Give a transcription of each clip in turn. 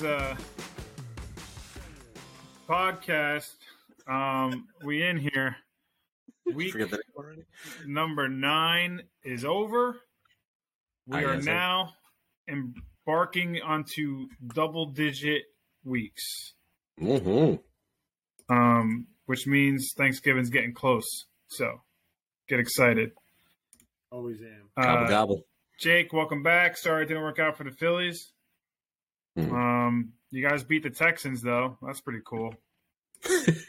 welcome back to the podcast. Um, we in here. Week Forget the name already. number nine is over. We I are guess so. now embarking onto double digit weeks, Mm-hmm. um, which means Thanksgiving's getting close. So get excited. Always am. Gobble Uh, gobble. Jake, welcome back. Sorry it didn't work out for the Phillies. Hmm. Um, you guys beat the Texans though. That's pretty cool. Thanks,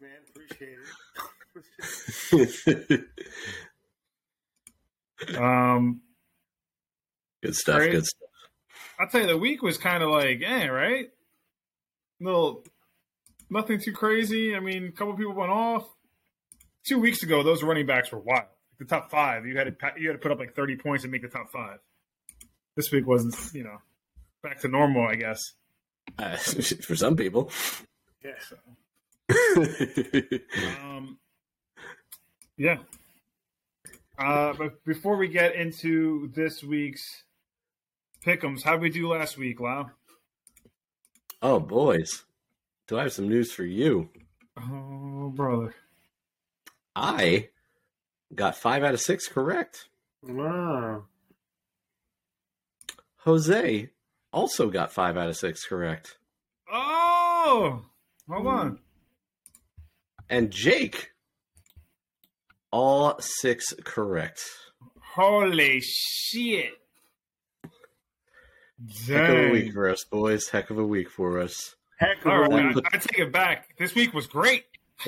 man. Appreciate it. Um, good stuff. Great. Good stuff. I'll tell you, the week was kind of like, eh, right? Little, nothing too crazy. I mean, a couple people went off. Two weeks ago, those running backs were wild. The top five, you had to you had to put up like thirty points and make the top five. This week wasn't, you know, back to normal, I guess. Uh, for some people. Yeah. Um, yeah. Uh, but before we get into this week's pickums, how did we do last week, Lau? oh, boys. Do I have some news for you? Oh, brother. I got five out of six correct. Wow. Jose also got five out of six correct. Oh, hold on. And Jake, all six correct. Holy shit! Heck of a week for us, boys. Heck of a week for us. Heck of a week. I, I take it back. This week was great.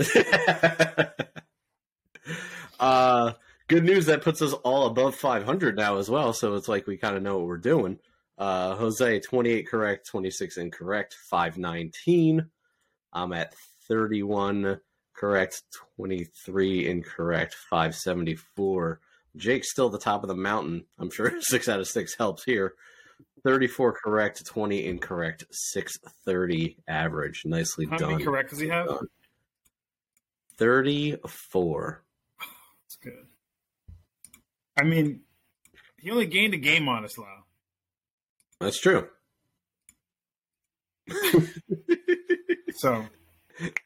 uh, good news that puts us all above 500 now as well. So it's like we kind of know what we're doing. Uh, Jose, 28 correct, 26 incorrect, 519. I'm at 31 correct, 23 incorrect, 574. Jake's still the top of the mountain. I'm sure six out of six helps here. 34 correct, 20 incorrect, 630 average. Nicely How done. many correct does he have? 34. That's good. I mean, he only gained a game on us, Lau. That's true. So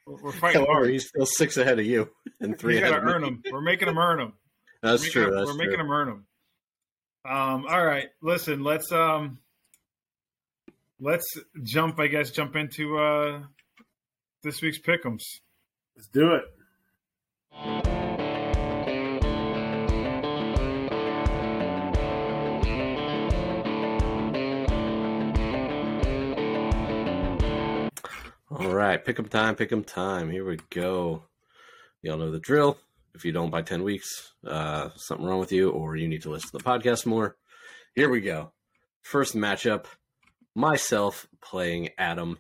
we're we're fighting However, hard. he's still six ahead of you and three We ahead gotta earn them. We're making them earn them. That's We're true. making 'em- That's we're true. making them earn them. Um, all right, listen. Let's um, let's jump. I guess jump into uh this week's pick'ems. Let's do it. All right, pick 'em time, pick 'em time. Here we go. Y'all know the drill. If you don't by 10 weeks, uh, something wrong with you, or you need to listen to the podcast more. Here we go. First matchup myself playing Adam.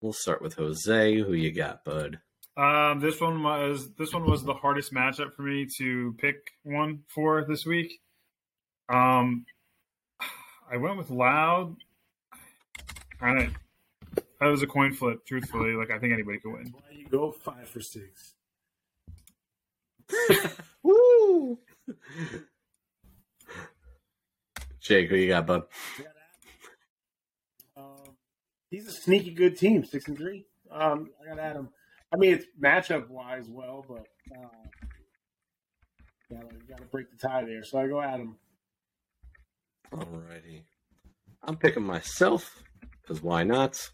We'll start with Jose. Who you got, bud? Um, this one was this one was the hardest matchup for me to pick one for this week. Um, I went with Lau. I that was a coin flip. Truthfully, like I think anybody could win. Why you go five for six? Woo! Jake, who you got, bud? Um, he's a sneaky good team, six and three. Um, I got Adam. I mean, it's matchup wise, well, but uh, gotta gotta break the tie there. So I go Adam. Alrighty. I'm picking myself because why not?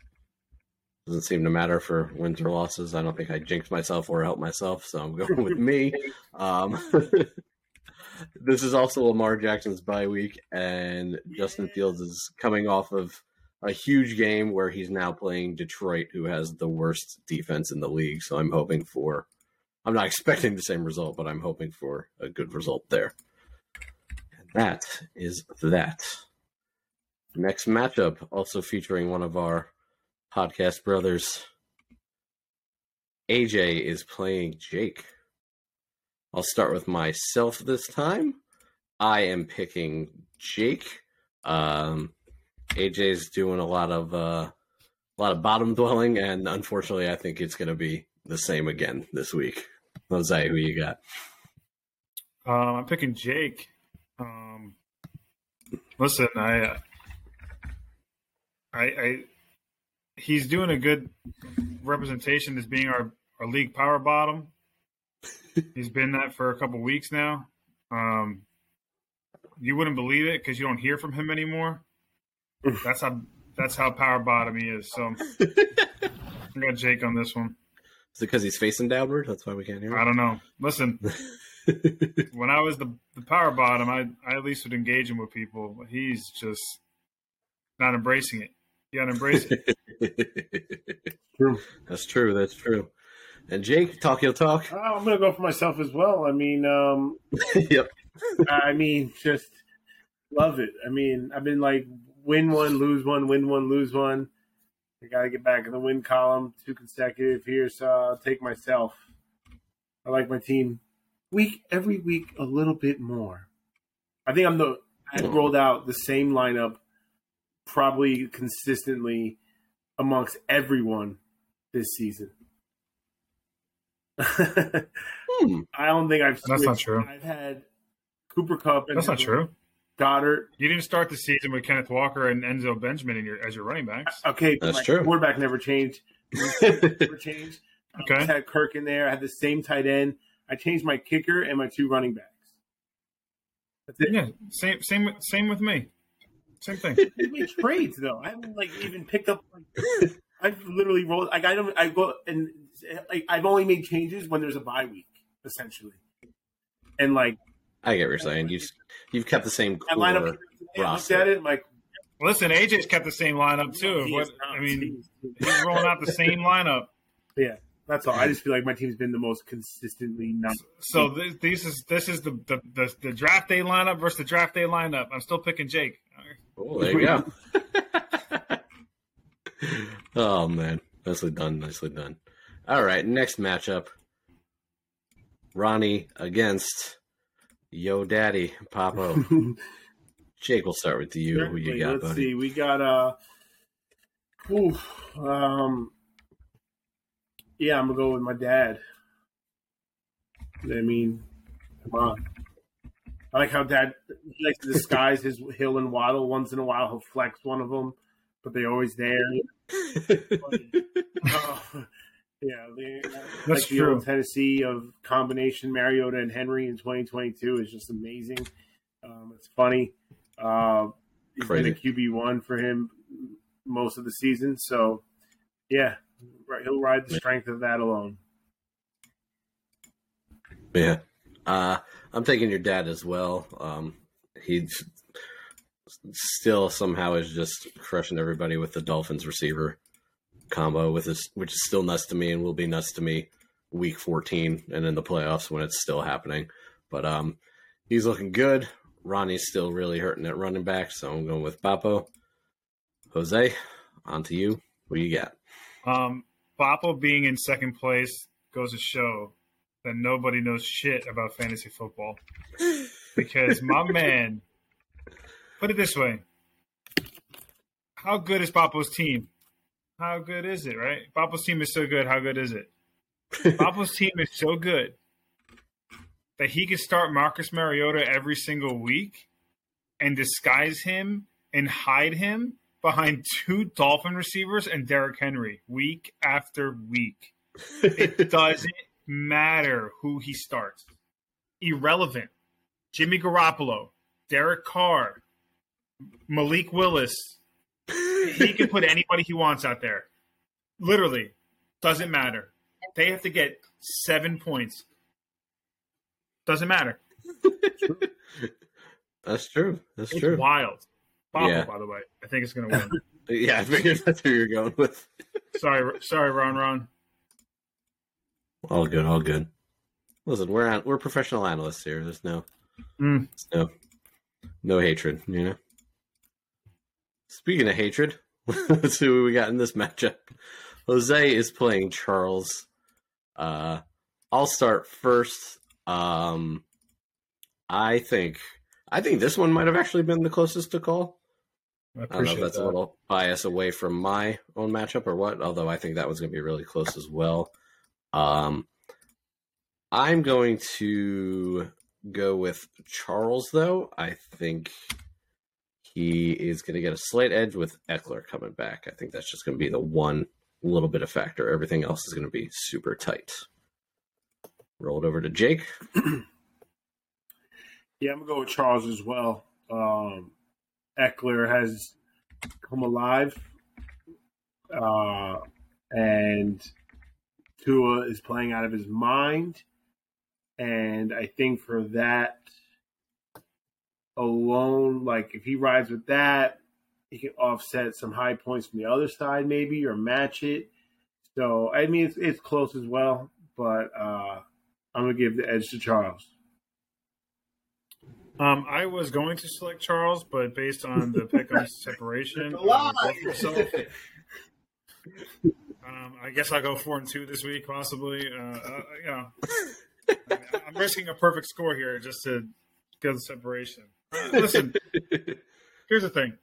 Doesn't seem to matter for wins or losses. I don't think I jinxed myself or helped myself, so I'm going with me. Um, this is also Lamar Jackson's bye week, and Justin Fields is coming off of a huge game where he's now playing Detroit, who has the worst defense in the league. So I'm hoping for, I'm not expecting the same result, but I'm hoping for a good result there. And that is that. Next matchup, also featuring one of our podcast brothers. AJ is playing Jake. I'll start with myself this time. I am picking Jake. Um, AJ's doing a lot of uh, a lot of bottom dwelling, and unfortunately, I think it's going to be the same again this week. Jose, who you got? Um, I'm picking Jake. Um, listen, I I, I he's doing a good representation as being our, our league power bottom. he's been that for a couple weeks now. Um, you wouldn't believe it because you don't hear from him anymore. That's how that's how power bottom he is. So I got Jake on this one. Is it because he's facing downward? That's why we can't hear. I don't know. Listen, when I was the, the power bottom, I I at least would engage him with people. But he's just not embracing it. You gotta embrace it. True. That's true. That's true. And Jake, talk your talk. Oh, I'm gonna go for myself as well. I mean, um, yep. I mean, just love it. I mean, I've been like win one, lose one, win one, lose one. I got to get back in the win column, two consecutive here, so I'll take myself. I like my team week every week a little bit more. I think I'm the I rolled out the same lineup probably consistently amongst everyone this season. Hmm. I don't think I've. That's not true. I've had Cooper Kupp and That's not true. Goedert. You didn't start the season with Kenneth Walker and Eno Benjamin in your as your running backs. Okay, That's true. Quarterback never changed. never changed. I Okay. always had Kirk in there. I had the same tight end. I changed my kicker and my two running backs. That's it. Yeah, same same same with me. Same thing. I made trades though. I haven't like even picked up. Like, I've literally rolled. Like I don't. I go and like I've only made changes when there's a bye week, essentially. And like I get what you're saying. You've you've kept the same I line up. I looked roster. at it. Like Listen, AJ's kept the same lineup too. he What is not. I mean, he's rolling out the same lineup. yeah, that's all. I just feel like my team's been the most consistently not. So this, this is this is the, the the the draft day lineup versus the draft day lineup. I'm still picking Jake. Oh, there you go. oh man, nicely done, nicely done. All right, next matchup: Ronnie against Yo Daddy Papo. Jake, we'll start with you. Who you Certainly. got, Let's buddy? see. We got uh oof, um yeah, I'm gonna go with my dad. I mean, come on. I like how dad he likes to disguise his Hill and Waddle. Once in a while, he'll flex one of them, but they're always there. Oh, yeah, the, That's like the true. old Tennessee of combination Mariota and Henry in 2022 is just amazing. Um, it's funny. Uh, he's been a QB one for him most of the season, so yeah, he'll ride the strength of that alone. Yeah. Uh, I'm taking your dad as well. Um, he still somehow is just crushing everybody with the Dolphins receiver combo, with his, which is still nuts to me and will be nuts to me week 14 and in the playoffs when it's still happening. But um, he's looking good. Ronnie's still really hurting at running back, so I'm going with Papo. Jose, on to you. What you got? Um, being in second place goes to show that nobody knows shit about fantasy football because my man. Put it this way: How good is Papo's team? How good is it? Right? Papo's team is so good. How good is it? Papo's team is so good that he can start Marcus Mariota every single week and disguise him and hide him behind two Dolphin receivers and Derrick Henry week after week. It doesn't matter who he starts. Irrelevant. Jimmy Garoppolo, Derek Carr, Malik Willis. He can put anybody he wants out there. Literally. Doesn't matter. They have to get seven points. Doesn't matter. That's true. That's It's true. wild. Bobble, Yeah. by the way. I think it's going to win. Yeah, I figured that's who you're going with. sorry, sorry, Ron Ron. All good, all good. Listen, we're an- we're professional analysts here. There's no Mm. there's no no hatred, you know. Speaking of hatred, let's see what we got in this matchup. Jose is playing Charles. Uh, I'll start first. Um, I think I think this one might have actually been the closest to call. I I don't know if that's that. a little bias away from my own matchup or what, although I think that was going to be really close as well. Um, I'm going to go with Charles, though. I think he is going to get a slight edge with Ekeler coming back. I think that's just going to be the one little bit of factor. Everything else is going to be super tight. Roll it over to Jake. Yeah, I'm gonna go with Charles as well. Um, Ekeler has come alive, uh, and Tua is playing out of his mind. And I think for that alone, like if he rides with that, he can offset some high points from the other side, maybe, or match it. So I mean, it's it's close as well, but uh, I'm gonna give the edge to Charles. Um, I was going to select Charles, but based on the pick on separation, It's a lie. I'm gonna go for myself. um, I guess I'll go four and two this week, possibly. Uh, uh, you know, I'm risking a perfect score here just to get the separation. Uh, Listen, here's the thing: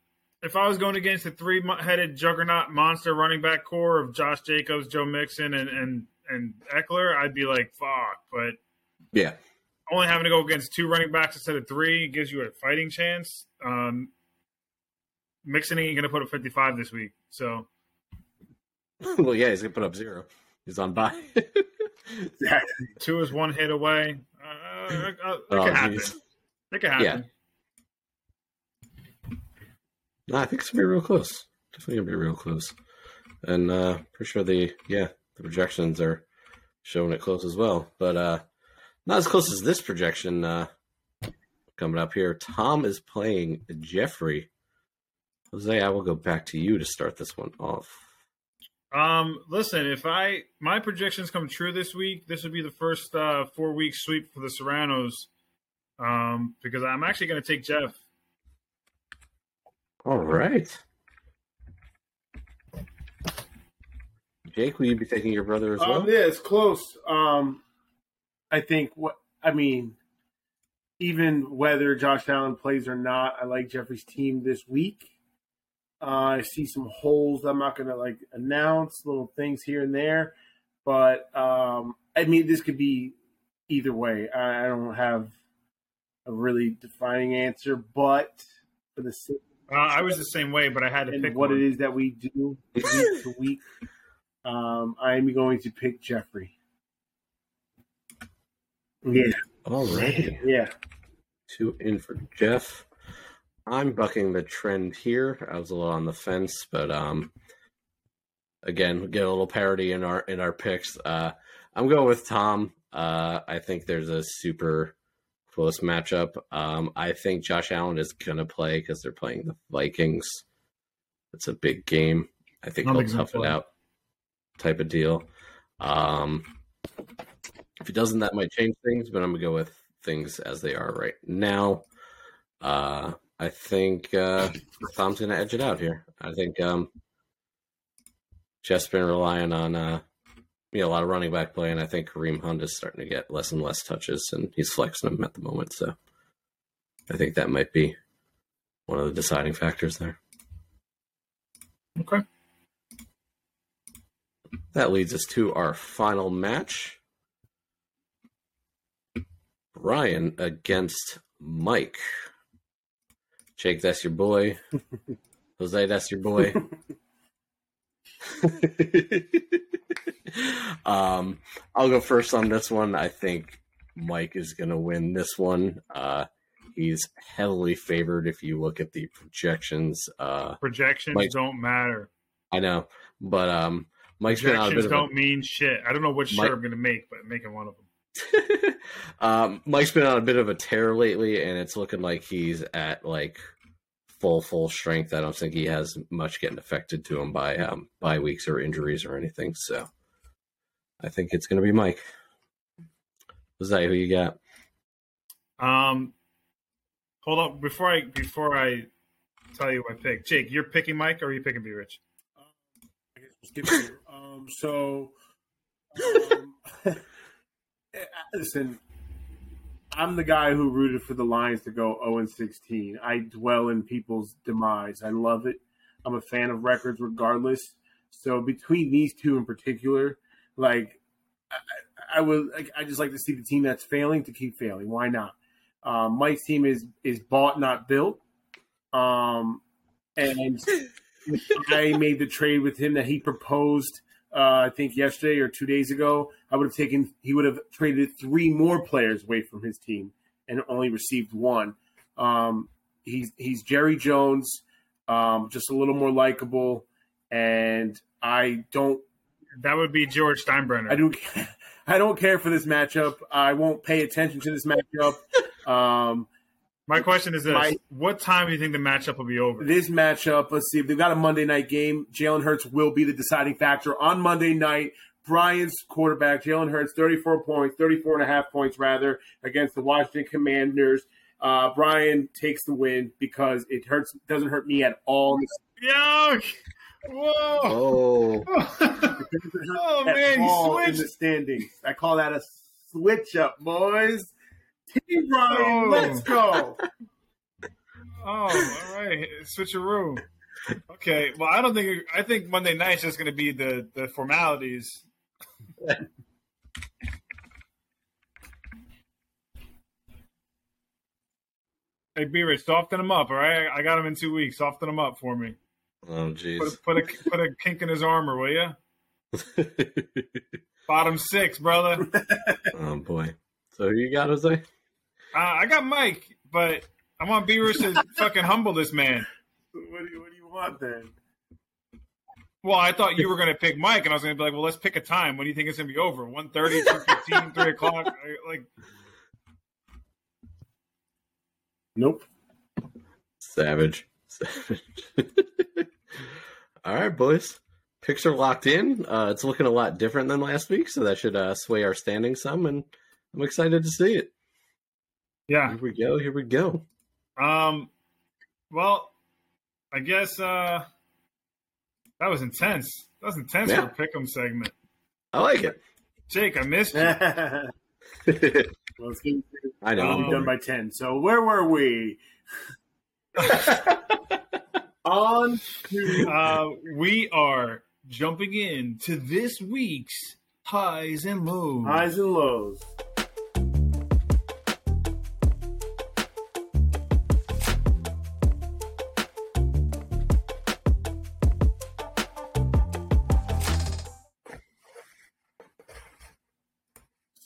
if I was going against the three-headed juggernaut monster running back core of Josh Jacobs, Joe Mixon, and and and Ekeler, I'd be like, "Fuck!" But Yeah. only having to go against two running backs instead of three gives you a fighting chance. Um, Mixon ain't going to put up 55 this week. So, well, yeah, he's to put up zero. He's on bye. Exactly. two is one hit away. Uh, uh, uh, it Oh, can happen. It can happen. Yeah. No, I think it's gonna be real close. Definitely gonna be real close. And uh pretty sure the yeah, the projections are showing it close as well. But uh not as close as this projection uh coming up here. Tom is playing Jeffrey. Jose, I will go back to you to start this one off. Um, listen, if I my projections come true this week, this would be the first uh, four week sweep for the Serranos. Um, because I'm actually going to take Jeff. All right. Jake, will you be taking your brother as well? Um, yeah, it's close. Um, I think what I mean, even whether Josh Allen plays or not, I like Jeffrey's team this week. Uh, I see some holes. I'm not going to like announce little things here and there, but um, I mean, this could be either way. I, I don't have a really defining answer, but for the sake Uh, I was the same way, but I had to and pick what one. it is that we do week to week, um, I'm going to pick Jeffrey. Yeah, All right. yeah. Two in for Jeff. I'm bucking the trend here. I was a little on the fence, but um, again, get a little parity in our in our picks. Uh, I'm going with Tom. Uh, I think there's a super close matchup. Um, I think Josh Allen is gonna play because they're playing the Vikings. It's a big game. I think I'm he'll tough it it. out, type of deal. Um, if he doesn't, that might change things, but I'm gonna go with things as they are right now. Uh, I think uh, Tom's going to edge it out here. I think um, Jeff's been relying on uh, you know a lot of running back play, and I think Kareem Hunt is starting to get less and less touches, and he's flexing them at the moment. So I think that might be one of the deciding factors there. Okay. That leads us to our final match. Ryan against Mike. Jake, that's your boy. Jose, that's your boy. um, I'll go first on this one. I think Mike is going to win this one. Uh, he's heavily favored if you look at the projections. Uh, Projections Mike- don't matter. I know, but um, Mike's been on a Projections bit of a don't mean shit. I don't know which Mike- shirt I'm going to make, but I'm making one of them. um, Mike's been on a bit of a tear lately, and it's looking like he's at like full full strength. I don't think he has much getting affected to him by um by weeks or injuries or anything. So I think it's going to be Mike. Was that who you got? Um, hold up before I before I tell you my pick. Jake, you're picking Mike or are you picking B Rich? I guess we'll skip. Um, so, um, listen, I'm the guy who rooted for the Lions to go 0 and 16. I dwell in people's demise. I love it. I'm a fan of records regardless. So between these two in particular, like I, I would, like, I just like to see the team that's failing to keep failing. Why not? Um, Mike's team is is bought, not built. Um, and I made the trade with him that he proposed. Uh, I think yesterday or two days ago, I would have taken. He would have traded three more players away from his team and only received one. Um, he's he's Jerry Jones, um, just a little more likable, and I don't That would be George Steinbrenner. I don't, I don't care for this matchup. I won't pay attention to this matchup. Um, My question is this: My- What time do you think the matchup will be over? this matchup, let's see. If they've got a Monday night game. Jalen Hurts will be the deciding factor on Monday night. Brian's quarterback, Jalen Hurts, 34 points, 34 and a half points rather, against the Washington Commanders. Uh, Brian takes the win because it hurts doesn't hurt me at all. Yo! Whoa! Oh, oh man, all he in the standings. I call that a switch up, boys. Team Brian, Oh. let's go. Oh, all right, switcheroo. Okay, well, I don't think I think Monday night's just going to be the the formalities. Hey, Beaver, soften him up, all right? I got him in two weeks. Soften him up for me. oh, jeez. Put, put a put a kink in his armor, will you? Bottom six, brother. oh boy. So who you got, Jose? Uh, I got Mike, but I want Beavers to fucking humble this man. What do you, what do you want then? Well, I thought you were going to pick Mike, and I was going to be like, well, let's pick a time. When do you think it's going to be over? 1.30, 2.15, 3 o'clock? Like, Nope. Savage. Savage. All right, boys. Picks are locked in. Uh, it's looking a lot different than last week, so that should uh, sway our standing some, and I'm excited to see it. yeah. Here we go. Here we go. Um, well, I guess uh, that was intense. That was intense Yeah. for a pick'em segment. I like it. Jake, I missed you. well, it's going I know. to Um, be done by 10. So where were we? On to Uh, we are jumping in to this week's highs and lows. highs and lows.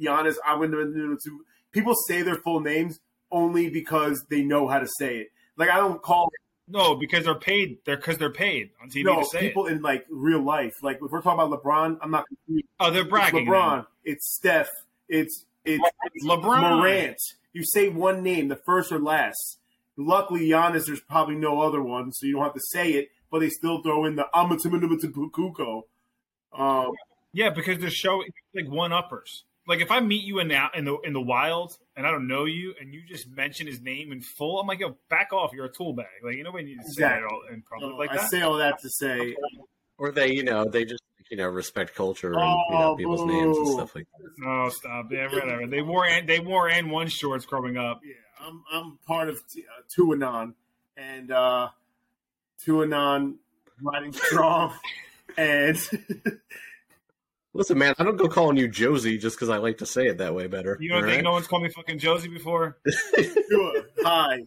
is. I you, I see you listened last week. That's how I said it. I don't know how to say that man's name. I hate people who you you said it right. Tuga Tuga people Balagoa. say his You said it name right. and Greek freak in basketball. Giannis, I wouldn't have known to. People say their full names only because they know how to say it. Like I don't call No, because they're paid. They're because they're paid on TV no to say people it. in like real life. Like if we're talking about LeBron, I'm not. Oh, they're It's bragging. LeBron. It's Steph. It's it's LeBron. Morant. You say one name, the first or last. Luckily, Giannis, there's probably no other one, so you don't have to say it. But they still throw in the Amatumanumakuko. Um, Yeah, because they're showing like one uppers. Like if I meet you in the in the in the wild and I don't know you and you just mention his name in full, I'm like, yo, back off. You're a tool bag. Like you know when you say Exactly. it all in public so like I that. say all that to say, Or they, you know, they just you know respect culture and you Oh, know people's names and stuff like that. No, stop. Yeah, whatever. They wore and they wore and one shorts growing up. yeah, I'm I'm part of T- uh, Tuanon, and uh, Tuanon riding strong, and Listen, man, I don't go calling you Josie just because I like to say it that way better. You don't all think right? no one's called me fucking Josie before? Tua, hi,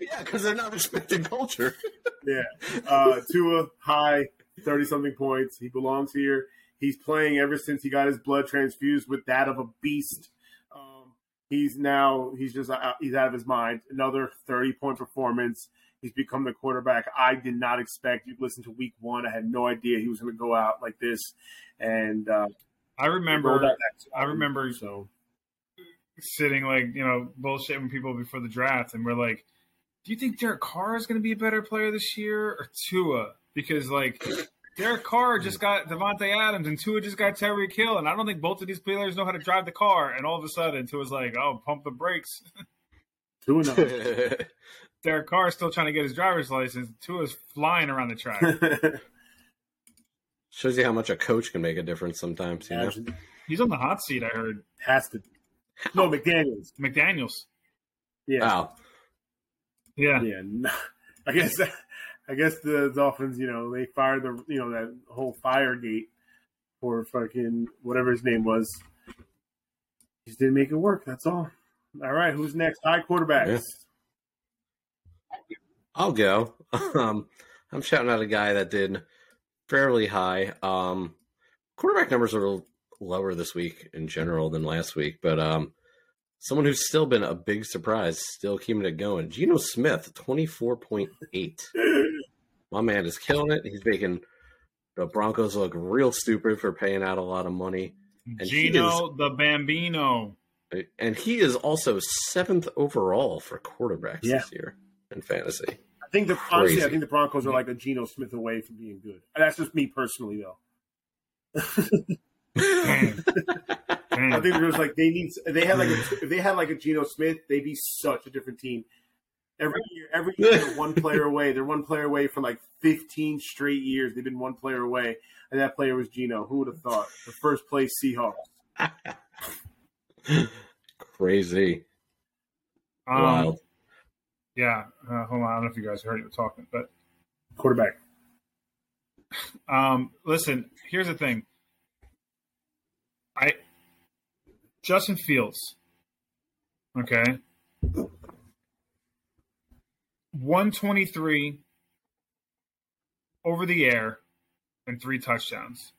yeah, because they're not respecting culture. Yeah. Uh, Tua, high, 30 something points. He belongs here. He's playing ever since he got his blood transfused with that of a beast. Um, he's now, he's just, uh, he's out of his mind. Another 30 point performance. He's become the quarterback I did not expect. You listen to week one. I had no idea he was going to go out like this. And, uh, I remember I remember So, sitting like, you know, bullshitting people before the draft and we're like, Do you think Derek Carr is gonna be a better player this year or Tua? Because like Derek Carr just got Davante Adams and Tua just got Tyreek Hill, and I don't think both of these players know how to drive the car. And all of a sudden, Tua's like, "Oh, pump the brakes." Tua, no. Derek Carr is still trying to get his driver's license. Tua's flying around the track. Shows you how much a coach can make a difference sometimes. You know? He's on the hot seat. I heard Has to. No, McDaniel's. McDaniel's. Yeah, Wow. Yeah, yeah. no. I guess. I guess the Dolphins, you know, they fired the, you know, that whole fire gate for fucking whatever his name was. Just didn't make it work. That's all. All right, who's next? High quarterbacks. I'll go. Um, I'm shouting out a guy that did fairly high. Um, quarterback numbers are a little lower this week in general than last week, but um, someone who's still been a big surprise, still keeping it going. Geno Smith, 24.8. My man is killing it. He's making the Broncos look real stupid for paying out a lot of money. And he Geno the Bambino. And he is also seventh overall for quarterbacks Yeah. this year in fantasy. I think the honestly, I think the Broncos are like a Geno Smith away from being good. That's just me personally, though. I Damn. think there's like they need they had like a, if they had like a Geno Smith, they'd be such a different team. Every year, every year, they're one player away. They're one player away for like 15 straight years. They've been one player away, and that player was Geno. Who would have thought? The first place Seahawks. Crazy. Um, Wild. Yeah. Uh, hold on. I don't know if you guys heard you talking, but Quarterback. Um, listen, here's the thing. I Justin Fields. Okay. 123 over the air and three touchdowns.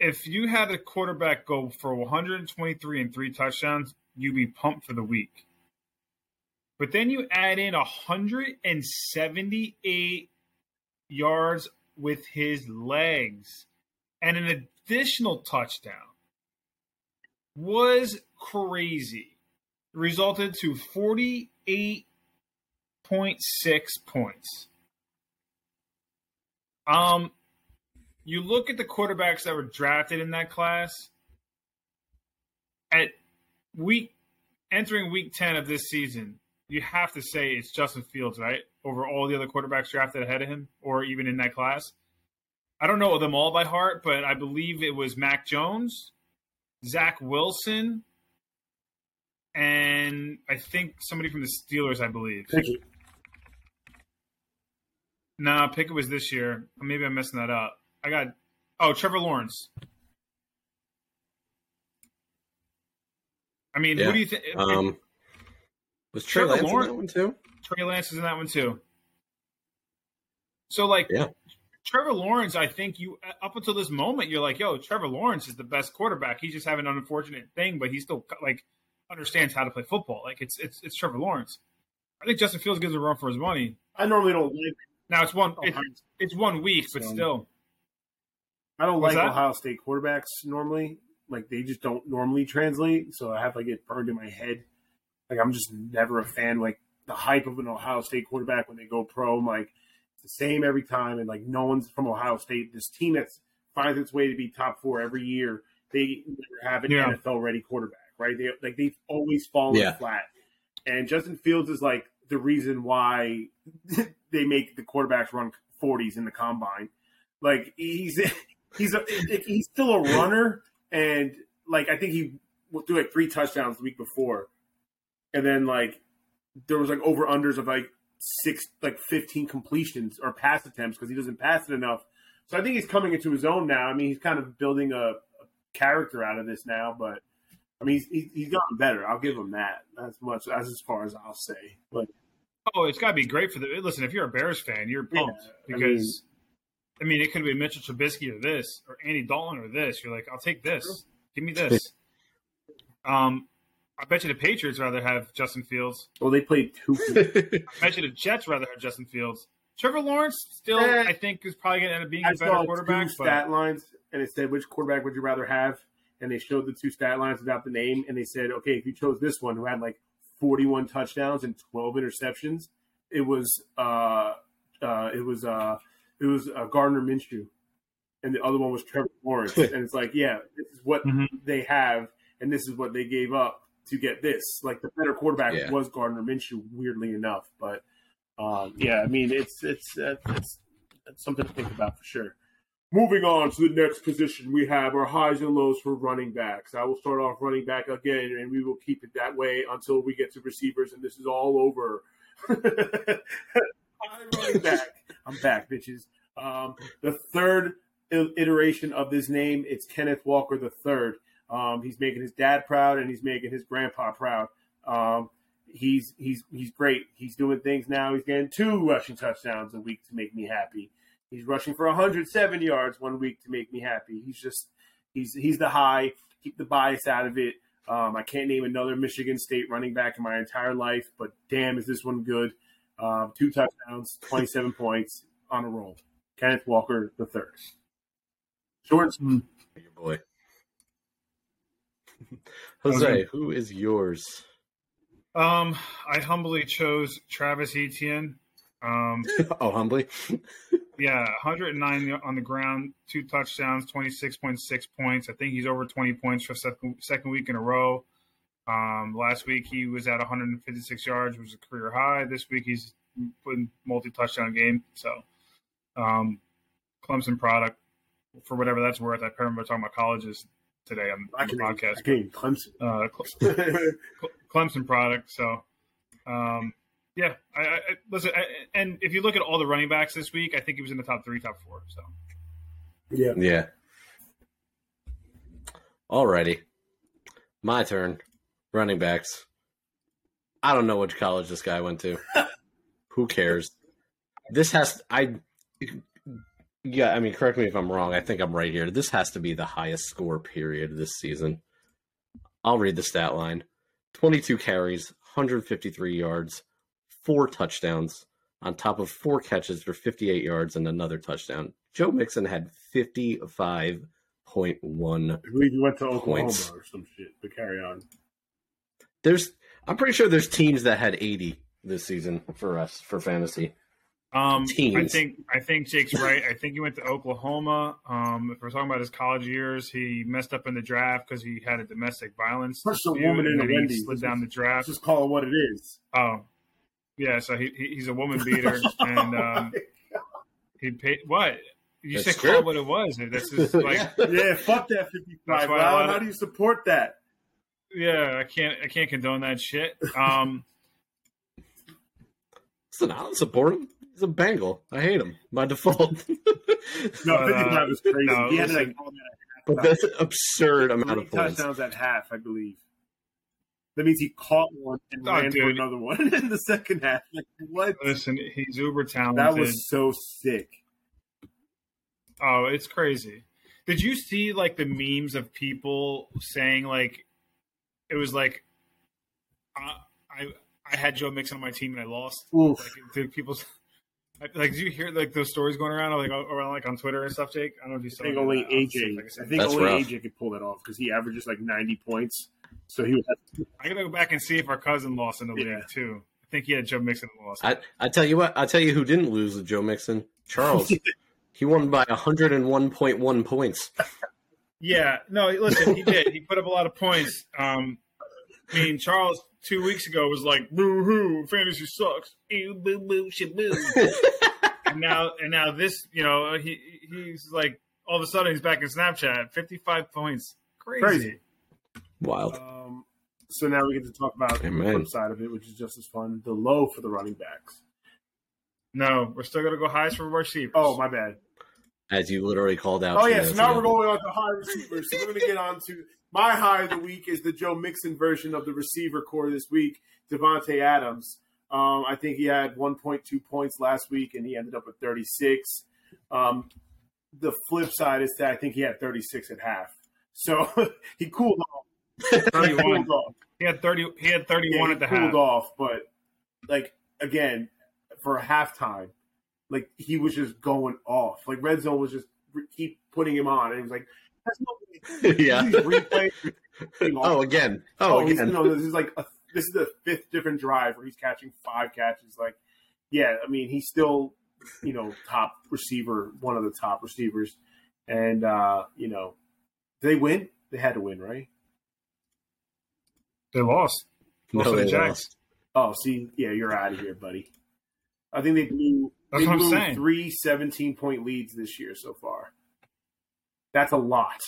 If you had a quarterback go for 123 and three touchdowns, you'd be pumped for the week. But then you add in 178 yards with his legs and an additional touchdown was crazy. Resulted to 48.6 points. Um you look at the quarterbacks that were drafted in that class at week entering week 10 of this season, you have to say it's Justin Fields, right? Over all the other quarterbacks drafted ahead of him or even in that class. I don't know them all by heart, but I believe it was Mac Jones, Zach Wilson, and I think somebody from the Steelers, I believe. Pickett. Nah, Pickett was this year. Maybe I'm messing that up. I got oh Trevor Lawrence. I mean, Yeah. who do you think? Um, was Trey Trevor Lance in that one too? Trey Lance is in that one too. So like, Yeah. Trevor Lawrence, I think you up until this moment, you're like, yo, Trevor Lawrence is the best quarterback. He's just having an unfortunate thing, but he still like understands how to play football. Like it's it's it's Trevor Lawrence. I think Justin Fields gives a run for his money. I normally don't like. Now it's one oh, it's, it's one week, but So- still. I don't like? Ohio State quarterbacks normally. Like they just don't normally translate, so I have like it burned in my head. Like I'm just never a fan. Like the hype of an Ohio State quarterback when they go pro, I'm like it's the same every time, and like no one's from Ohio State. This team that's finds its way to be top four every year, they never have an Yeah. NFL ready quarterback, right? They like they've always fallen Yeah. flat. And Justin Fields is like the reason why they make the quarterbacks run 40s in the combine. Like he's he's a, he's still a runner, and like I think he threw like three touchdowns the week before, and then like there was like over unders of like six like 15 completions or pass attempts because he doesn't pass it enough. So I think he's coming into his own now. I mean, he's kind of building a, a character out of this now, but I mean, he's, he's, he's gotten better. I'll give him that. as much as as far as I'll say. But Oh, it's got to be great for the. Listen, if you're a Bears fan, you're pumped Yeah, I because, I mean, it could be Mitchell Trubisky or this, or Andy Dalton or this. You're like, I'll take this. Give me this. um, I bet you the Patriots rather have Justin Fields. well, they played two. I bet you the Jets rather have Justin Fields. Trevor Lawrence still, Eh. I think, is probably going to end up being I a better saw quarterback. two But stat lines, and it said which quarterback would you rather have, and they showed the two stat lines without the name, and they said, okay, if you chose this one, who had like 41 touchdowns and 12 interceptions, it was uh, uh, it was uh, it was uh, Gardner Minshew, and the other one was Trevor Lawrence, and it's like, yeah, this is what Mhm. they have, and this is what they gave up to get this. Like the better quarterback Yeah. was Gardner Minshew, weirdly enough. But um, yeah, I mean, it's it's it's, it's it's something to think about for sure. Moving on to the next position, we have our highs and lows for running backs. I will start off running back again, and we will keep it that way until we get to receivers, and this is all over. High running back. I'm back, bitches. Um, the third iteration of this name, it's Kenneth Walker the third. Um, he's making his dad proud, and he's making his grandpa proud. Um, he's he's he's great. He's doing things now. He's getting two rushing touchdowns a week to make me happy. He's rushing for 107 yards one week to make me happy. He's just he's he's the high. Keep the bias out of it. Um, I can't name another Michigan State running back in my entire life, but damn, is this one good? Um, two touchdowns, 27 points on a roll. Kenneth Walker the third. Short. Your boy. Jose, who is yours? Um, I humbly chose Travis Etienne. Um, oh, humbly. yeah, 109 on the ground, two touchdowns, 26.6 points. I think he's over 20 points for second, second week in a row. Um, last week he was at 156 yards, which was a career high. This week he's putting multi touchdown game. So, um, Clemson product for whatever that's worth. I remember talking about colleges today on, I on the can, podcast. I can Clemson. Uh, Cle- Cle- Clemson product. So, um, yeah, I, I, I- listen. I, and if you look at all the running backs this week, I think he was in the top three, top four. So, yeah. Yeah. Alrighty. My turn. Running backs. I don't know which college this guy went to. Who cares? This has I yeah, I mean correct me if I'm wrong. I think I'm right here. This has to be the highest score period this season. I'll read the stat line. 22 carries, 153 yards, 4 touchdowns on top of 4 catches for 58 yards and another touchdown. Joe Mixon had 55.1 I believe he went to Oklahoma Points. or some shit. But carry on. There's, I'm pretty sure there's teams that had 80 this season for us for fantasy. Um, I think I think Jake's right. I think he went to Oklahoma. Um, if we're talking about his college years, he messed up in the draft because he had a domestic violence. Punched a woman in and a then he Wendy's. slid down the draft. Just call it what it is. Oh, yeah. So he, he he's a woman beater, and um, he paid what? You That's said true. call it what it was. That's just like Yeah. yeah, fuck that 55. That's why a Wow, how do you support that? Yeah, I can't. I can't condone that shit. Um, Listen, I don't support him. He's a Bengal. I hate him by default. No, But, uh, 55 was crazy. no, he had like but that's an absurd amount three of points. touchdowns at half, I believe. That means he caught one and Oh, ran for another one in the second half. Like what? listen, he's uber talented. That was so sick. oh, it's crazy. Did you see like the memes of people saying like it was like I I, I had Joe Mixon on my team and I lost. Oof. Like, did people like? Did you hear like those stories going around, like around like on Twitter and stuff, Jake? I don't know if you saw. I think only not. I'll see if AJ. I can I think That's only rough. AJ could pull that off because he averages like 90 points. So he was I gotta go back and see if our cousin lost in the Yeah. league too. I think he had Joe Mixon lost. I, I tell you what, I tell you who didn't lose with Joe Mixon. Charles. he won by 101.1 points. Yeah, no, listen, he did. He put up a lot of points. Um, I mean, Charles two weeks ago was like, "Boo hoo, fantasy sucks." Ew, boo boo, shaboo. and now, and now this, you know, he he's like, all of a sudden he's back in Snapchat, fifty-five points, crazy. crazy. Wild. Um, so now we get to talk about the Amen. flip side of it, which is just as fun. The low for the running backs. No, we're still gonna go highs for receivers. Oh, my bad. As you literally called out. Oh two yeah, so now we're going on to high receivers. So we're going to get on to my high of the week is the Joe Mixon version of the receiver core this week, Davante Adams. Um, I think he had 1.2 points last week, and he ended up with 36. Um, the flip side is that I think he had 36 at half, so he cooled off. He thirty-one. cooled off. He had thirty. He had Yeah, thirty-one he at the cooled half. off, but like again, for halftime, like he was just going off. Like red zone was just keep putting him on, and he was like, "That's no yeah. These replays are Oh, again. Oh, he's- again. no, this is like a, this is the fifth different drive where he's catching five catches. Like, yeah, I mean, he's still, you know, top receiver, one of the top receivers, and uh, you know, they win? They had to win, right? They lost. No, Lost to the they Jags. lost. Oh, see, yeah, you're out of here, buddy. I think they blew, That's they what I'm blew saying. three 17 point leads this year so far. That's a lot.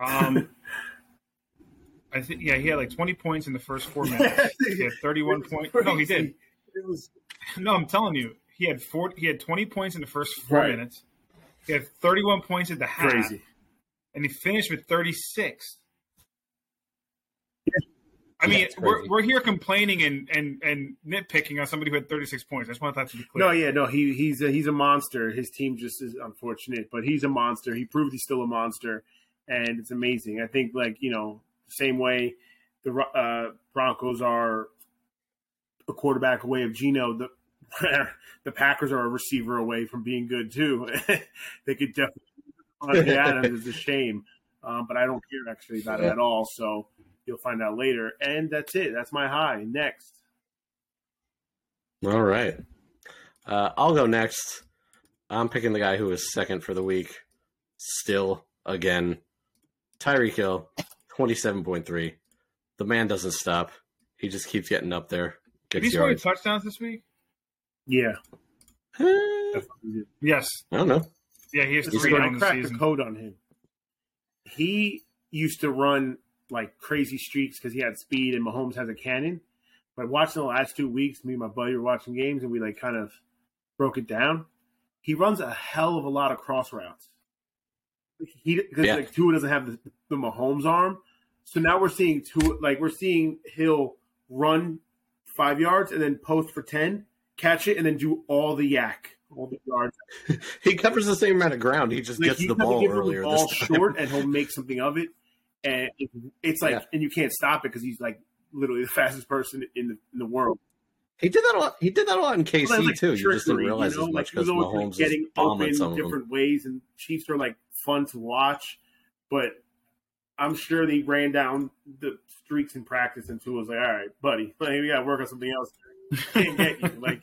Um, I think yeah, he had like 20 points in the first four minutes. He had 31 points. No, he did. It was No, I'm telling you, he had four. He had 20 points in the first four Right. minutes. He had 31 points at the half, crazy. and he finished with 36. Yeah. I mean, Yeah, it's we're, we're here complaining and, and, and nitpicking on somebody who had 36 points. I just want that to be clear. No, yeah, no, he he's a, he's a monster. His team just is unfortunate, but he's a monster. He proved he's still a monster, and it's amazing. I think like you know, same way the uh, Broncos are a quarterback away of Geno. The the Packers are a receiver away from being good too. they could definitely. Davante Adams is a shame, um, but I don't care actually about it at all. So you'll find out later. And that's it. That's my high. Next. All right. Uh, I'll go next. I'm picking the guy who was second for the week. Still, again, Tyreek Hill, 27.3. The man doesn't stop. He just keeps getting up there. Did he score any yards. touchdowns this week? Yeah. Yes. I don't know. Yeah, he has This three when I in the cracked the season. code on him. He used to run like crazy streaks because he had speed and Mahomes has a cannon. But watching the last two weeks, me and my buddy were watching games and we like kind of broke it down. He runs a hell of a lot of cross routes. He because Yeah. like Tua doesn't have the, the Mahomes arm, so now we're seeing Tua like we're seeing Hill run five yards and then post for ten, catch it, and then do all the YAC, all the yards. He covers the same amount of ground. He just Like, gets he the ball earlier the ball short, and he'll make something of it. And it's like, Yeah. and you can't stop it because he's like literally the fastest person in the in the world. He did that a lot. He did that a lot in KC Well, like too. You just didn't realize you know? as like much he was because always like, Mahomes getting bombing open some of them. different ways, and Chiefs are like fun to watch. But I'm sure they ran down the streaks in practice, and Tua was like, "All right, buddy, like, we got to work on something else. Can't get you like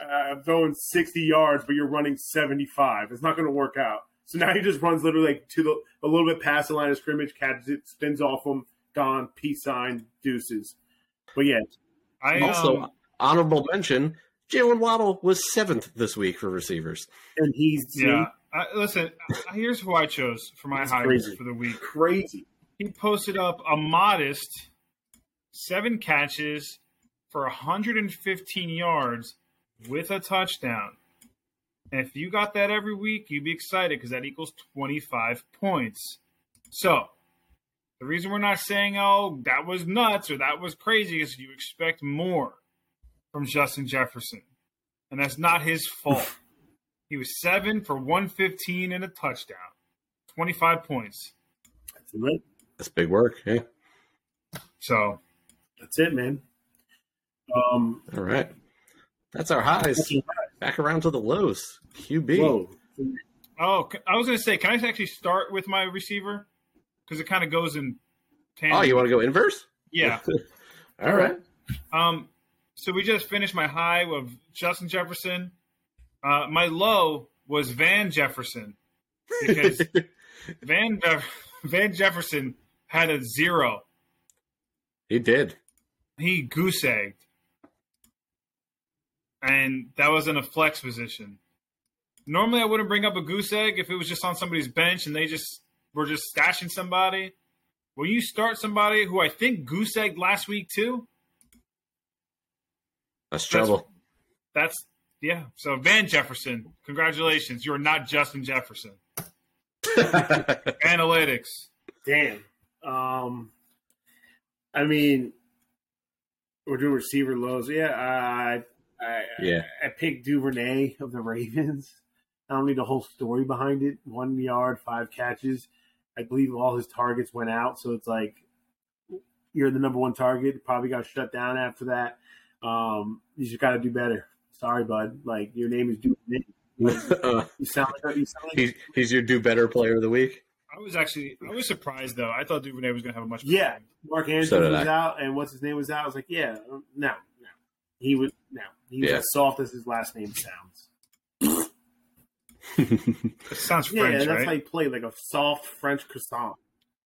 uh, I'm going 60 yards, but you're running 75. It's not going to work out." So now he just runs literally like to the a little bit past the line of scrimmage, catches it, spins off him, gone, peace sign, deuces. But yeah, I Also, um, honorable mention: Jalen Waddle was seventh this week for receivers. and he's yeah. I, listen, here's who I chose for my That's highlights for the week. crazy. He posted up a modest seven catches for 115 yards with a touchdown. And if you got that every week, you'd be excited because that equals 25 points. So, the reason we're not saying, oh, that was nuts or that was crazy is you expect more from Justin Jefferson. And that's not his fault. he was seven for 115 and a touchdown, 25 points. That's it. That's big work. Hey, So, That's it, man. Um, all right. That's our highs. Back around to the lows. QB. whoa. Oh, I was going to say, can I actually start with my receiver? Because it kind of goes in tandem. Oh, you want to go inverse? Yeah. All right. Um. So we just finished my high of Justin Jefferson. Uh, my low was Van Jefferson because Van Van Jefferson had a zero. he did. He goose egged, and that was in a flex position. Normally, I wouldn't bring up a goose egg if it was just on somebody's bench and they just were just stashing somebody. Will you start somebody who I think goose egged last week too, That's trouble. That's yeah. So Van Jefferson, congratulations. You are not Justin Jefferson. Analytics. Damn. Um, I mean, we're doing receiver lows. Yeah, I, I, Yeah. I picked Duvernay of the Ravens. I don't need the whole story behind it. One yard, five catches. I believe all his targets went out, so it's like you're the number one target. Probably got shut down after that. Um, you just got to do better. Sorry, bud. Like your name is Duvernay. You sound like you sound like he's, he's your do better player of the week. I was actually I was surprised though. I thought Duvernay was going to have a much better Yeah, game. Mark Andrews So was I. out, and what's his name was out. I was like, yeah, um, no, no, he was no, he was Yeah. as soft as his last name sounds. It sounds Yeah, that's right? how he played, like a soft French croissant.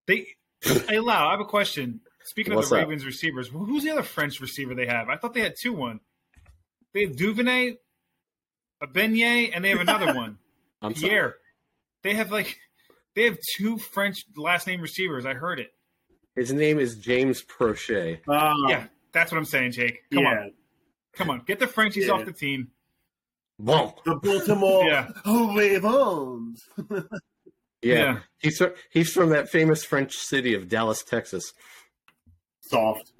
they hey Lau, I have a question. Speaking What's of the up? Ravens receivers, who's the other French receiver they have? I thought they had two. One, they have Duvernay, a Beignet, and they have another one, I'm sorry. Pierre. They have like they have two French last name receivers. I heard it. His name is James Proche. Uh, Yeah, that's what I'm saying, Jake. Come yeah. on, come on, get the Frenchies Yeah. off the team. Boom. The Baltimore Yeah. Ravens. Yeah. Yeah. He's fr- he's from that famous French city of Dallas, Texas. Soft.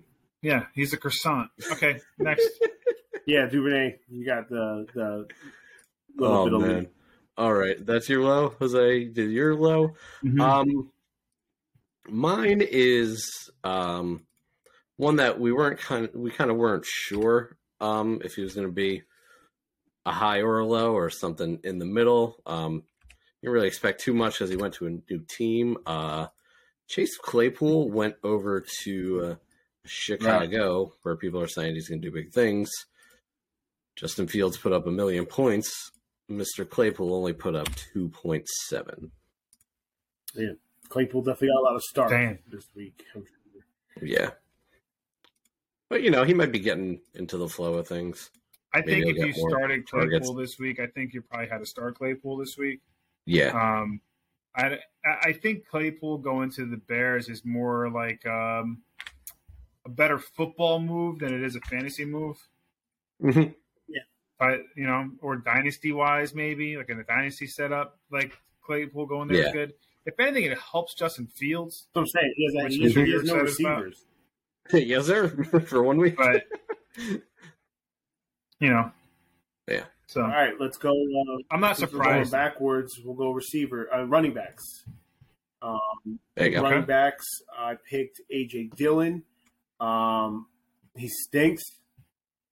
Yeah, he's a croissant. Okay, next. Yeah, Duvernay. You got the the little Oh bit man. lead. All right, that's your low, Jose. Did your low? Mhm. Um, mine is um one that we weren't kind of we kind of weren't sure um if he was going to be a high or a low or something in the middle. Um, you didn't really expect too much because he went to a new team. Uh, Chase Claypool went over to uh, Chicago, where people are saying he's going to do big things. Justin Fields put up a million points. Mr. Claypool only put up two point seven. Yeah. Claypool definitely got a lot of stars Damn. this week. Yeah. But you know, he might be getting into the flow of things. I Maybe think if you more started targets. Claypool this week, I think you probably had to start Claypool this week. Yeah. Um, I I think Claypool going to the Bears is more like um, a better football move than it is a fantasy move. Mhm. But you know, or dynasty wise, maybe like in a dynasty setup, like Claypool going there is Yeah. good. If anything, it helps Justin Fields. That's what I'm saying. He has, Which he has, is he has no you're about? Receivers. yes, sir. For one week. But you know, Yeah. So All right, let's go. Uh, I'm not since we're going surprised. backwards. We'll go receiver, uh, running backs. Um, There you go. running Okay. backs. I picked AJ Dillon. Um, he stinks.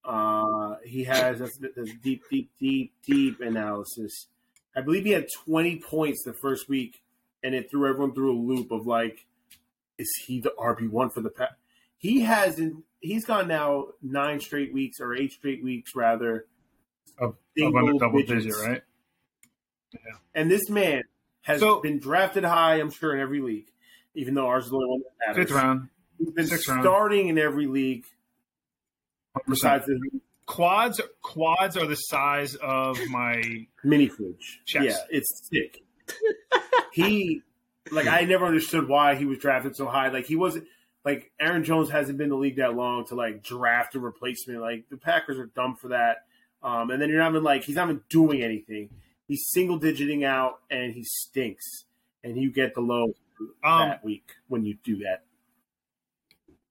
Uh, he has that's, that's deep, deep, deep, deep analysis. I believe he had 20 points the first week, and it threw everyone through a loop of like, is he the RB one for the pack? He hasn't. He's gone now nine straight weeks or eight straight weeks rather of, of under double digits. digit, right? Yeah. And this man has So- been drafted high, I'm sure, in every league, even though ours is the only one that matters. Fifth round, He's been sixth round. starting in every league 100%. besides the quads. Quads are the size of my. mini fridge. Chest. Yeah, it's sick. he, like, I never understood why he was drafted so high. Like, he wasn't. Like Aaron Jones hasn't been in the league that long to like draft a replacement. Like the Packers are dumb for that. Um, and then you're not even like he's not even doing anything. He's single digiting out and he stinks. And you get the low Um, that week when you do that.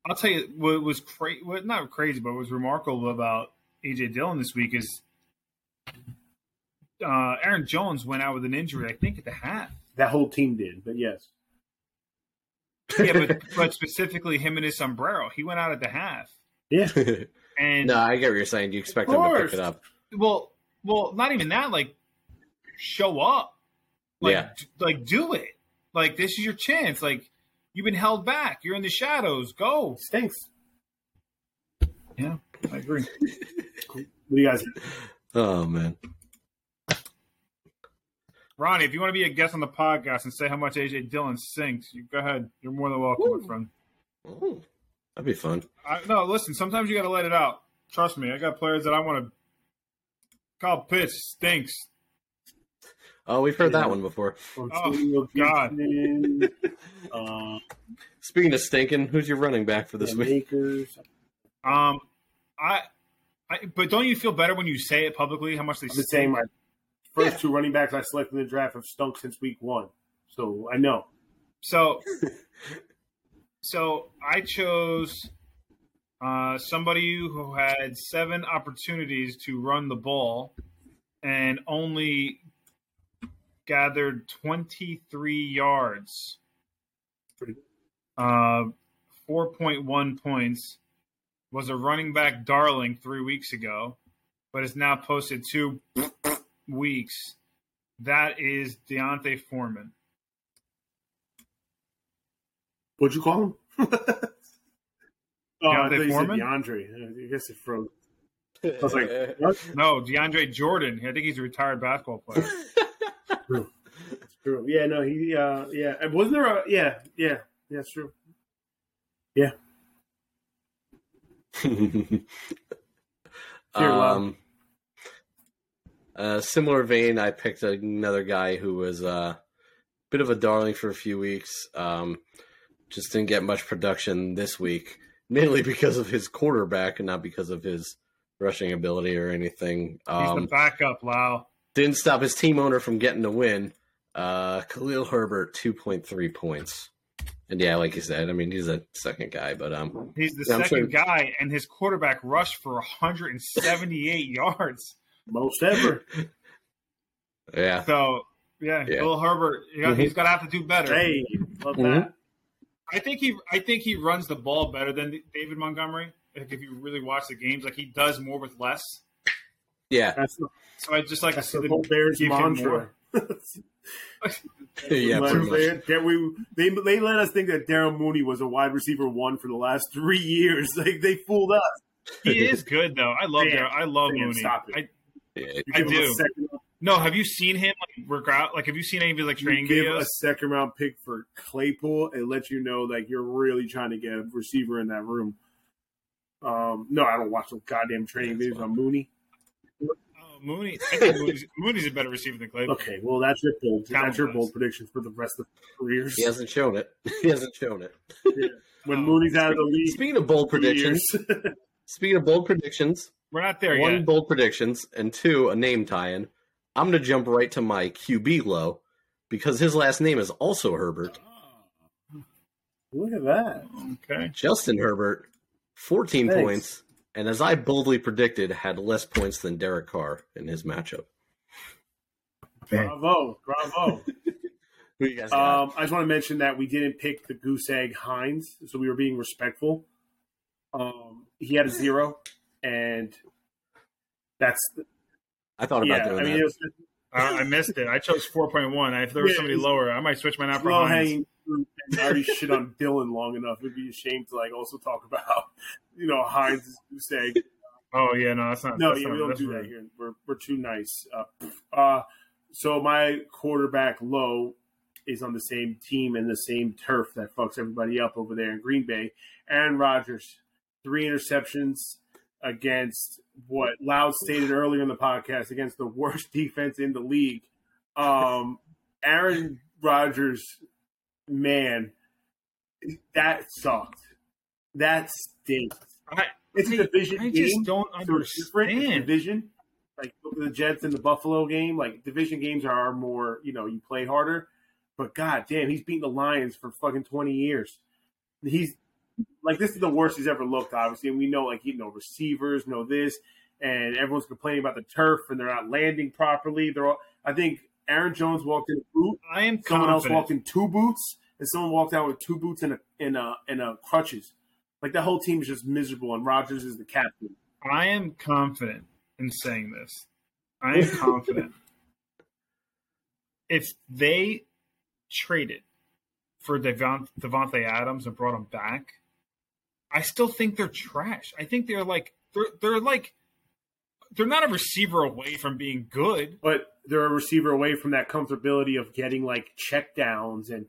I'll tell you what was crazy. What not crazy, but what was remarkable about AJ Dillon this week is uh, Aaron Jones went out with an injury. I think at the half. That whole team did, but yes. Yeah, but but specifically him and his sombrero. He went out at the half, Yeah. and no, I get what you're saying. You expect him to pick it up. well, well, not even that. Like, show up. Like, Yeah. d- like do it. Like this is your chance. Like you've been held back. You're in the shadows. Go. Stinks. Yeah, I agree. What do you guys Oh man. Ronnie, if you want to be a guest on the podcast and say how much AJ Dillon sinks, you go ahead. You're more than welcome, my friend. Oh, that'd be fun. I, no, listen. Sometimes you got to let it out. Trust me. I got players that I want to. call Pitts stinks. Oh, we've heard that one before. Oh, God. Uh, Speaking of stinking, who's your running back for this week? Makers. Um, I, I, but don't you feel better when you say it publicly? How much they I've been stink? saying my first Yeah. two running backs I selected in the draft have stunk since week one. So I know. So, so I chose uh, somebody who had seven opportunities to run the ball and only gathered 23 yards, uh, 4.1 points. Was a running back darling three weeks ago, but has now posted two weeks. That is D'Onta Foreman. What'd you call him? oh, I thought D'Onta you said Foreman? DeAndre. I guess it froze. I was like, what? No, DeAndre Jordan. I think he's a retired basketball player. True. That's true. Yeah, no, he, uh, yeah. And Wasn't there a, yeah, yeah, yeah, it's true. love. um, uh, similar vein, I picked another guy who was a uh, bit of a darling for a few weeks. Um, just didn't get much production this week, mainly because of his quarterback and not because of his rushing ability or anything. He's Um, the backup, Lau. didn't stop his team owner from getting a win. Uh, Khalil Herbert, two point three points. And yeah, like you said, I mean he's a second guy, but um, He's the second sure- guy, and his quarterback rushed for 178 yards. Most ever. yeah, So, yeah, Yeah. Bill Herbert, you know, Mhm. he's going to have to do better. hey, love Mhm. that. I think he, I think he runs the ball better than David Montgomery. Like if you really watch the games, like he does more with less. yeah, That's the, So I just like to that's see the them whole Bears give him mantra. more. yeah, Let- pretty much. they, we, they, they let us think that Darnell Mooney was a wide receiver one for the last three years. Like they fooled us. He is good though. I love Damn. Dar- I love Damn, Mooney. stop it. I, Yeah, I give him a do. no, have you seen him like work out? Like, have you seen any of his like you training give videos? a second round pick for Claypool, it lets you know like you're really trying to get a receiver in that room. Um, no, I don't watch those goddamn training That's videos on Mooney. Oh, Mooney. I think Mooney's, Mooney's a better receiver than Claypool. Okay, well that's your bold. That's your Talent-wise. bold prediction for the rest of the careers. he hasn't shown it. He hasn't shown it. When Oh. Mooney's out of the league, Speaking of bold predictions, years. speaking of bold predictions, We're not there one yet. bold predictions and two a name tie-in. I'm gonna jump right to my QB low because his last name is also Herbert. Look at that. Okay. Justin Herbert, 14 Thanks. points, and as I boldly predicted, had less points than Derek Carr in his matchup. Bravo, bravo. Who you guys got? Um, I just want to mention that we didn't pick the goose egg Hines, so we were being respectful. Um, he had a zero, and that's I thought about yeah. doing I mean, that. it was I, I missed it. I chose 4.1. If there was Yeah, somebody it's- lower, I might switch mine out for low hanging I already shit on Dillon long enough. It'd be a shame to like also talk about you know Hines goose egg. Oh yeah, no, that's not. No, that's yeah, not, we don't do rude. that here. We're we're too nice. Uh, uh, so my quarterback low is on the same team and the same turf that fucks everybody up over there in Green Bay. Aaron Rodgers, three interceptions against what Loud stated earlier in the podcast against the worst defense in the league. Um, Aaron Rodgers, man, that sucked. That stinks. I, It's a division I game just don't understand. division. Like the Jets and the Buffalo game. Like division games are more, you know, you play harder. But god damn, he's beaten the Lions for fucking twenty years. He's like this is the worst he's ever looked, obviously. And we know like you know receivers, know this, and everyone's complaining about the turf and they're not landing properly. They're all I think Aaron Jones walked in a boot, I am someone else walked in two boots, and someone walked out with two boots and a and a and a crutches. Like the whole team is just miserable, and Rodgers is the captain. I am confident in saying this. I am confident. If they traded for Devon, Davante Adams and brought him back, I still think they're trash. I think they're like they're they're like they're not a receiver away from being good. but they're a receiver away from that comfortability of getting like check downs and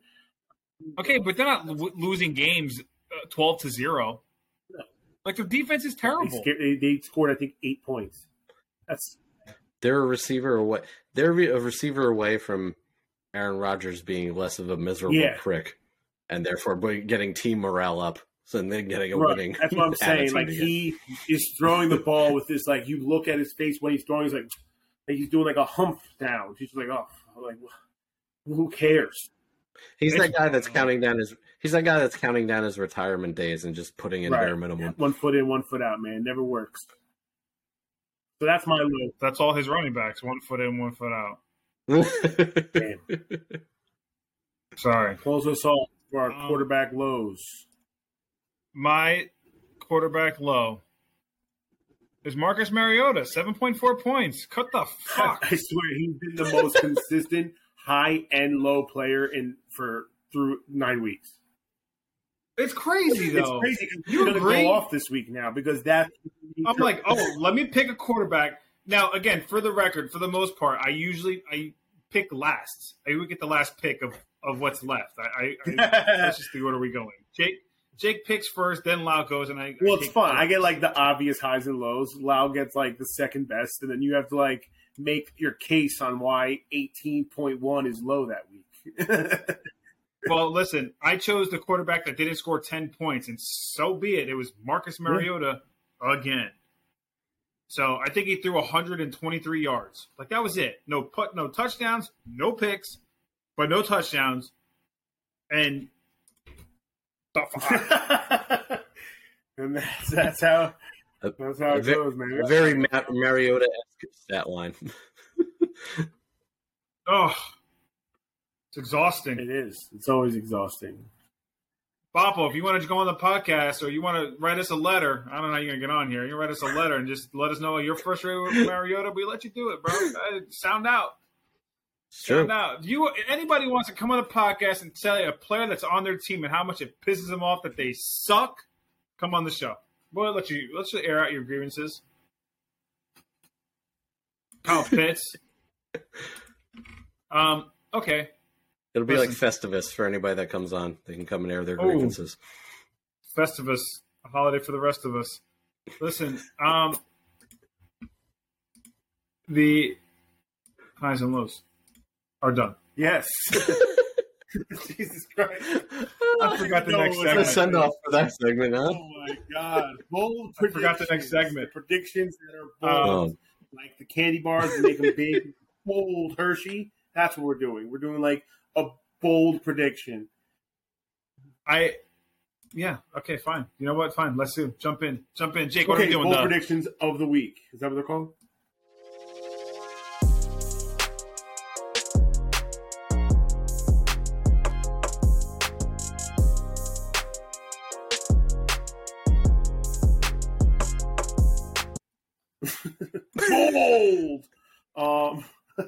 Okay, but they're not lo- losing games uh, twelve to zero. Like their defense is terrible. sca- they, they scored I think eight points. That's They're a receiver away. They're a receiver away from Aaron Rodgers being less of a miserable Yeah. prick, and therefore getting team morale up, so then getting a right. winning. That's what I'm saying. Like again. he is throwing the ball with this like you look at his face when he's throwing, he's like, like he's doing like a hump down. He's like, oh, like who cares? he's that guy that's counting down his. He's that guy that's counting down his retirement days and just putting in Right. bare minimum. One foot in, one foot out, man. Never works. So that's my low. That's all his running backs: one foot in, one foot out. Sorry. Close us off for our Um, quarterback lows. My quarterback low is Marcus Mariota, seven point four points. Cut the fuck. I swear he's been the most consistent high and low player in for through nine weeks. It's crazy though. It's crazy. crazy. 'cause You He's going to go off this week now because that. I'm like, oh, let me pick a quarterback. Now, again, for the record, for the most part, I usually I pick last. I would get the last pick of, of what's left. I, I, I that's just the order we going. Jake Jake picks first, then Lau goes, and I. Well, I it's fun. I get like the obvious highs and lows. Lau gets like the second best, and then you have to like make your case on why 18.1 is low that week. Well, listen, I chose the quarterback that didn't score 10 points, and so be it. It was Marcus Mariota again. So I think he threw 123 yards. Like that was it. No put, no touchdowns, no picks, but no touchdowns. And the fuck? and that's, that's how that's how it ve- goes, man. A very Ma- Mariota esque stat line. oh, it's exhausting. It is. It's always exhausting. Boppo, if you want to go on the podcast or you want to write us a letter, I don't know how you're going to get on here. You can write us a letter and just let us know you're frustrated with Mariota. We let you do it, bro. Uh, Sound out. Sure. Now, out. Do you anybody wants to come on the podcast and tell you a player that's on their team and how much it pisses them off that they suck? Come on the show. We'll let you let's just air out your grievances. Kyle Pitts. um. Okay. It'll be like Festivus for anybody that comes on. They can come and air their Oh. grievances. Festivus, a holiday for the rest of us. Listen, um, the highs and lows are done. Yes. Jesus Christ. I oh, forgot the No, next it's What a segment. send off for that segment, huh? Oh my god. Bold I forgot the next segment. Predictions that are um, bold. Oh, like the candy bars and make them big, bold Hershey. That's what we're doing. We're doing like a bold prediction. I, yeah, okay, fine. You know what? Fine. Let's do. Jump in. Jump in. Jake, what are okay, we doing? bold Doug? predictions of the week. Is that what they're called? Um,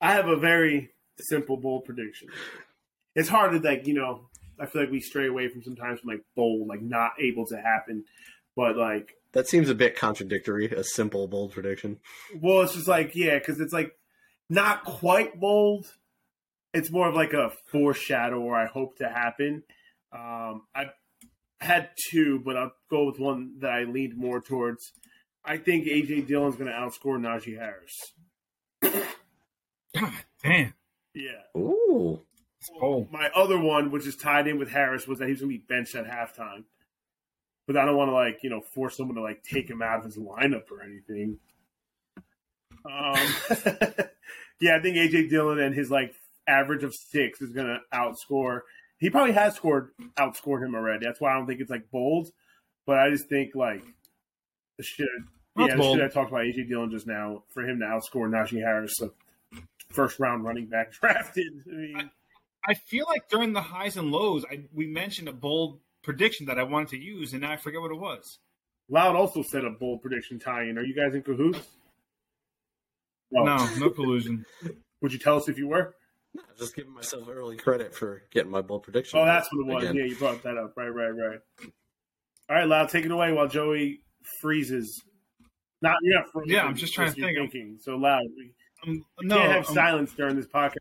I have a very simple bold prediction. It's hard to like you know. I feel like we stray away from sometimes from like bold, like not able to happen. But like, that seems a bit contradictory. A simple, bold prediction. well, it's just like yeah, because it's like not quite bold. It's more of like a foreshadow, or I hope to happen. Um, I had two, but I'll go with one that I leaned more towards. I think AJ Dillon's going to outscore Najee Harris. God damn. Yeah. Ooh. Oh, My other one, which is tied in with Harris, was that he was going to be benched at halftime. But I don't want to like you know force someone to like take him out of his lineup or anything. Um, yeah, I think AJ Dillon and his like average of six is going to outscore. He probably has scored outscored him already. That's why I don't think it's like bold. But I just think like the shit. That's yeah, bold. shit I talked about AJ Dillon just now for him to outscore Najee Harris, the first round running back drafted. I mean, I feel like during the highs and lows, I, we mentioned a bold prediction that I wanted to use, and now I forget what it was. Loud also said a bold prediction tie-in. Are you guys in cahoots? Well, No, no collusion. Would you tell us if you were? I'm just giving myself early credit for getting my bold prediction. Oh, that's what it was. Again. Yeah, you brought that up. Right, right, right. All right, Loud, take it away while Joey freezes. Not you're not freezing. Yeah, I'm just trying to you're think. Thinking. So Loud, we Um, no, can't have um, silence during this podcast.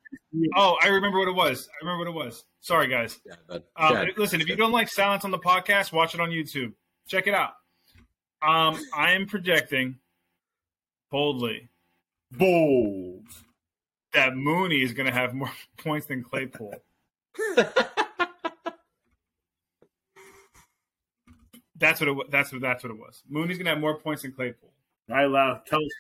Oh, I remember what it was. I remember what it was. Sorry, guys. Yeah, but Um, Chad, listen, if you don't like silence on the podcast, watch it on YouTube. Check it out. Um, I am projecting boldly Bold. that Mooney is going to have more points than Claypool. That's what it. wa- That's what. That's what it was. Mooney's going to have more points than Claypool. All right, Loud, tell us.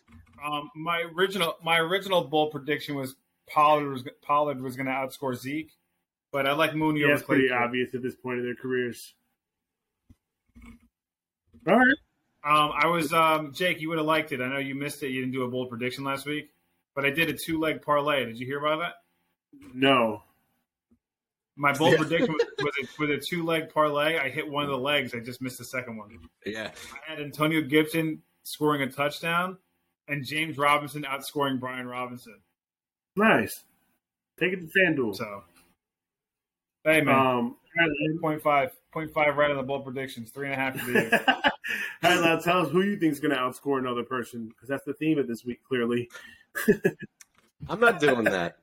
Um, my original my original bold prediction was Pollard was Pollard was going to outscore Zeke, but I like Mooney Yeah, over it's pretty Claypool. obvious at this point in their careers. All right. Um, I was um, Jake. You would have liked it. I know you missed it. You didn't do a bold prediction last week, but I did a two leg parlay. Did you hear about that? No. My bold prediction was, was, a, was a two leg parlay. I hit one of the legs. I just missed the second one. yeah, I had Antonio Gibson scoring a touchdown and James Robinson outscoring Brian Robinson. Nice. Take it to FanDuel. So, hey man, Um, all right, point five, point five right on the bold predictions. Three and a half for the year. All right, now tell us who you think is going to outscore another person because that's the theme of this week. Clearly, I'm not doing that.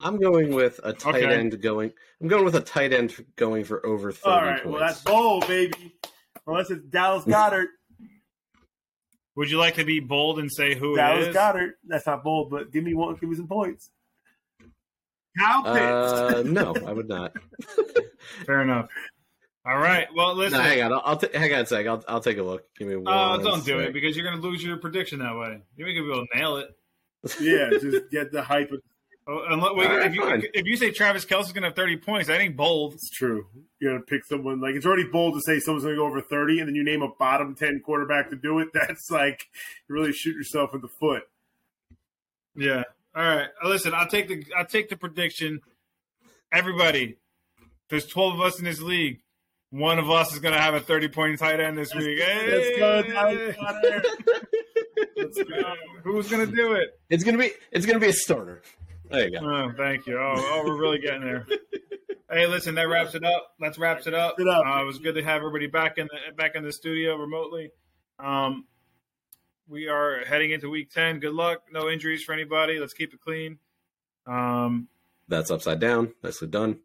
I'm going with a tight Okay. end going. I'm going with a tight end going for over thirty All right, points. well that's bold, baby. Unless it's Dallas Goedert. Would you like to be bold and say who it Dallas is? Goedert. That's not bold, but give me one. Give me some points. Kyle Pitts. uh, no, I would not. Fair enough. All right. Well, listen. No, hang on. I'll, I'll t- hang on a sec. I'll I'll take a look. Give me one. uh, don't do sec. it because you're going to lose your prediction that way. You're going to be able to nail it. yeah, just get the hype. Oh, unless, wait, All right, if, you, fine. if you say Travis Kelce's going to have 30 points, that ain't bold. It's true. You got to pick someone like it's already bold to say someone's going to go over thirty, and then you name a bottom ten quarterback to do it. That's like you really shoot yourself in the foot. Yeah. All right. Listen, I'll take the I'll take the prediction. Everybody, there's 12 of us in this league. One of us is going to have a 30 point tight end this week. Let's go, Hey! Dallas Goedert. Let's go. Who's going to do it? It's gonna be it's gonna be a starter. There you go. Oh, thank you. Oh, oh, we're really getting there. Hey, listen, that wraps it up. Let's wraps it up. It up. Uh, it was good to have everybody back in the back in the studio remotely. Um, we are heading into week ten. Good luck. No injuries for anybody. Let's keep it clean. Um, That's upside down. Nicely done.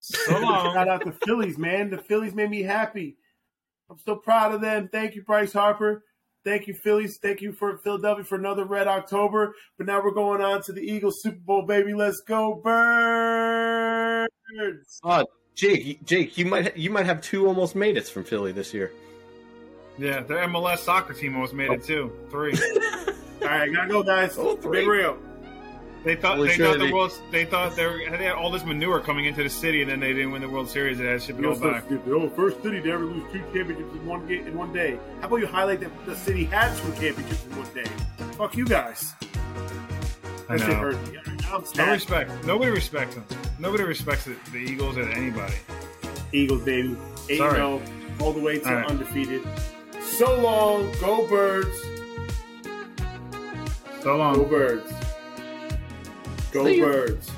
so long. Shout out to Phillies, man. The Phillies made me happy. I'm so proud of them. Thank you, Bryce Harper. Thank you, Phillies. Thank you for Philadelphia for another Red October. But now we're going on to the Eagles Super Bowl, baby. Let's go, Birds! Oh, Jake, Jake, you might you might have two almost made it from Philly this year. Yeah, their MLS soccer team almost made it oh. too. Three. All right, gotta go, guys. Oh, three. Be real. They thought Holy they shit, thought the they- world. They thought they, were, they had all this manure coming into the city, and then they didn't win the World Series. They had to ship it You're all back. stupid. Oh, first city to ever lose two championships in one game in one day. How about you highlight that the city had two championships in one day? Fuck you guys. I That shit know. hurt me. I'm No sad. respect. Nobody respects them. Nobody respects the, the Eagles or anybody. Eagles, baby. 8 Sorry. 0, all the way to All right. undefeated. So long. Go, Birds. So long. Go, Birds. Go. Birds.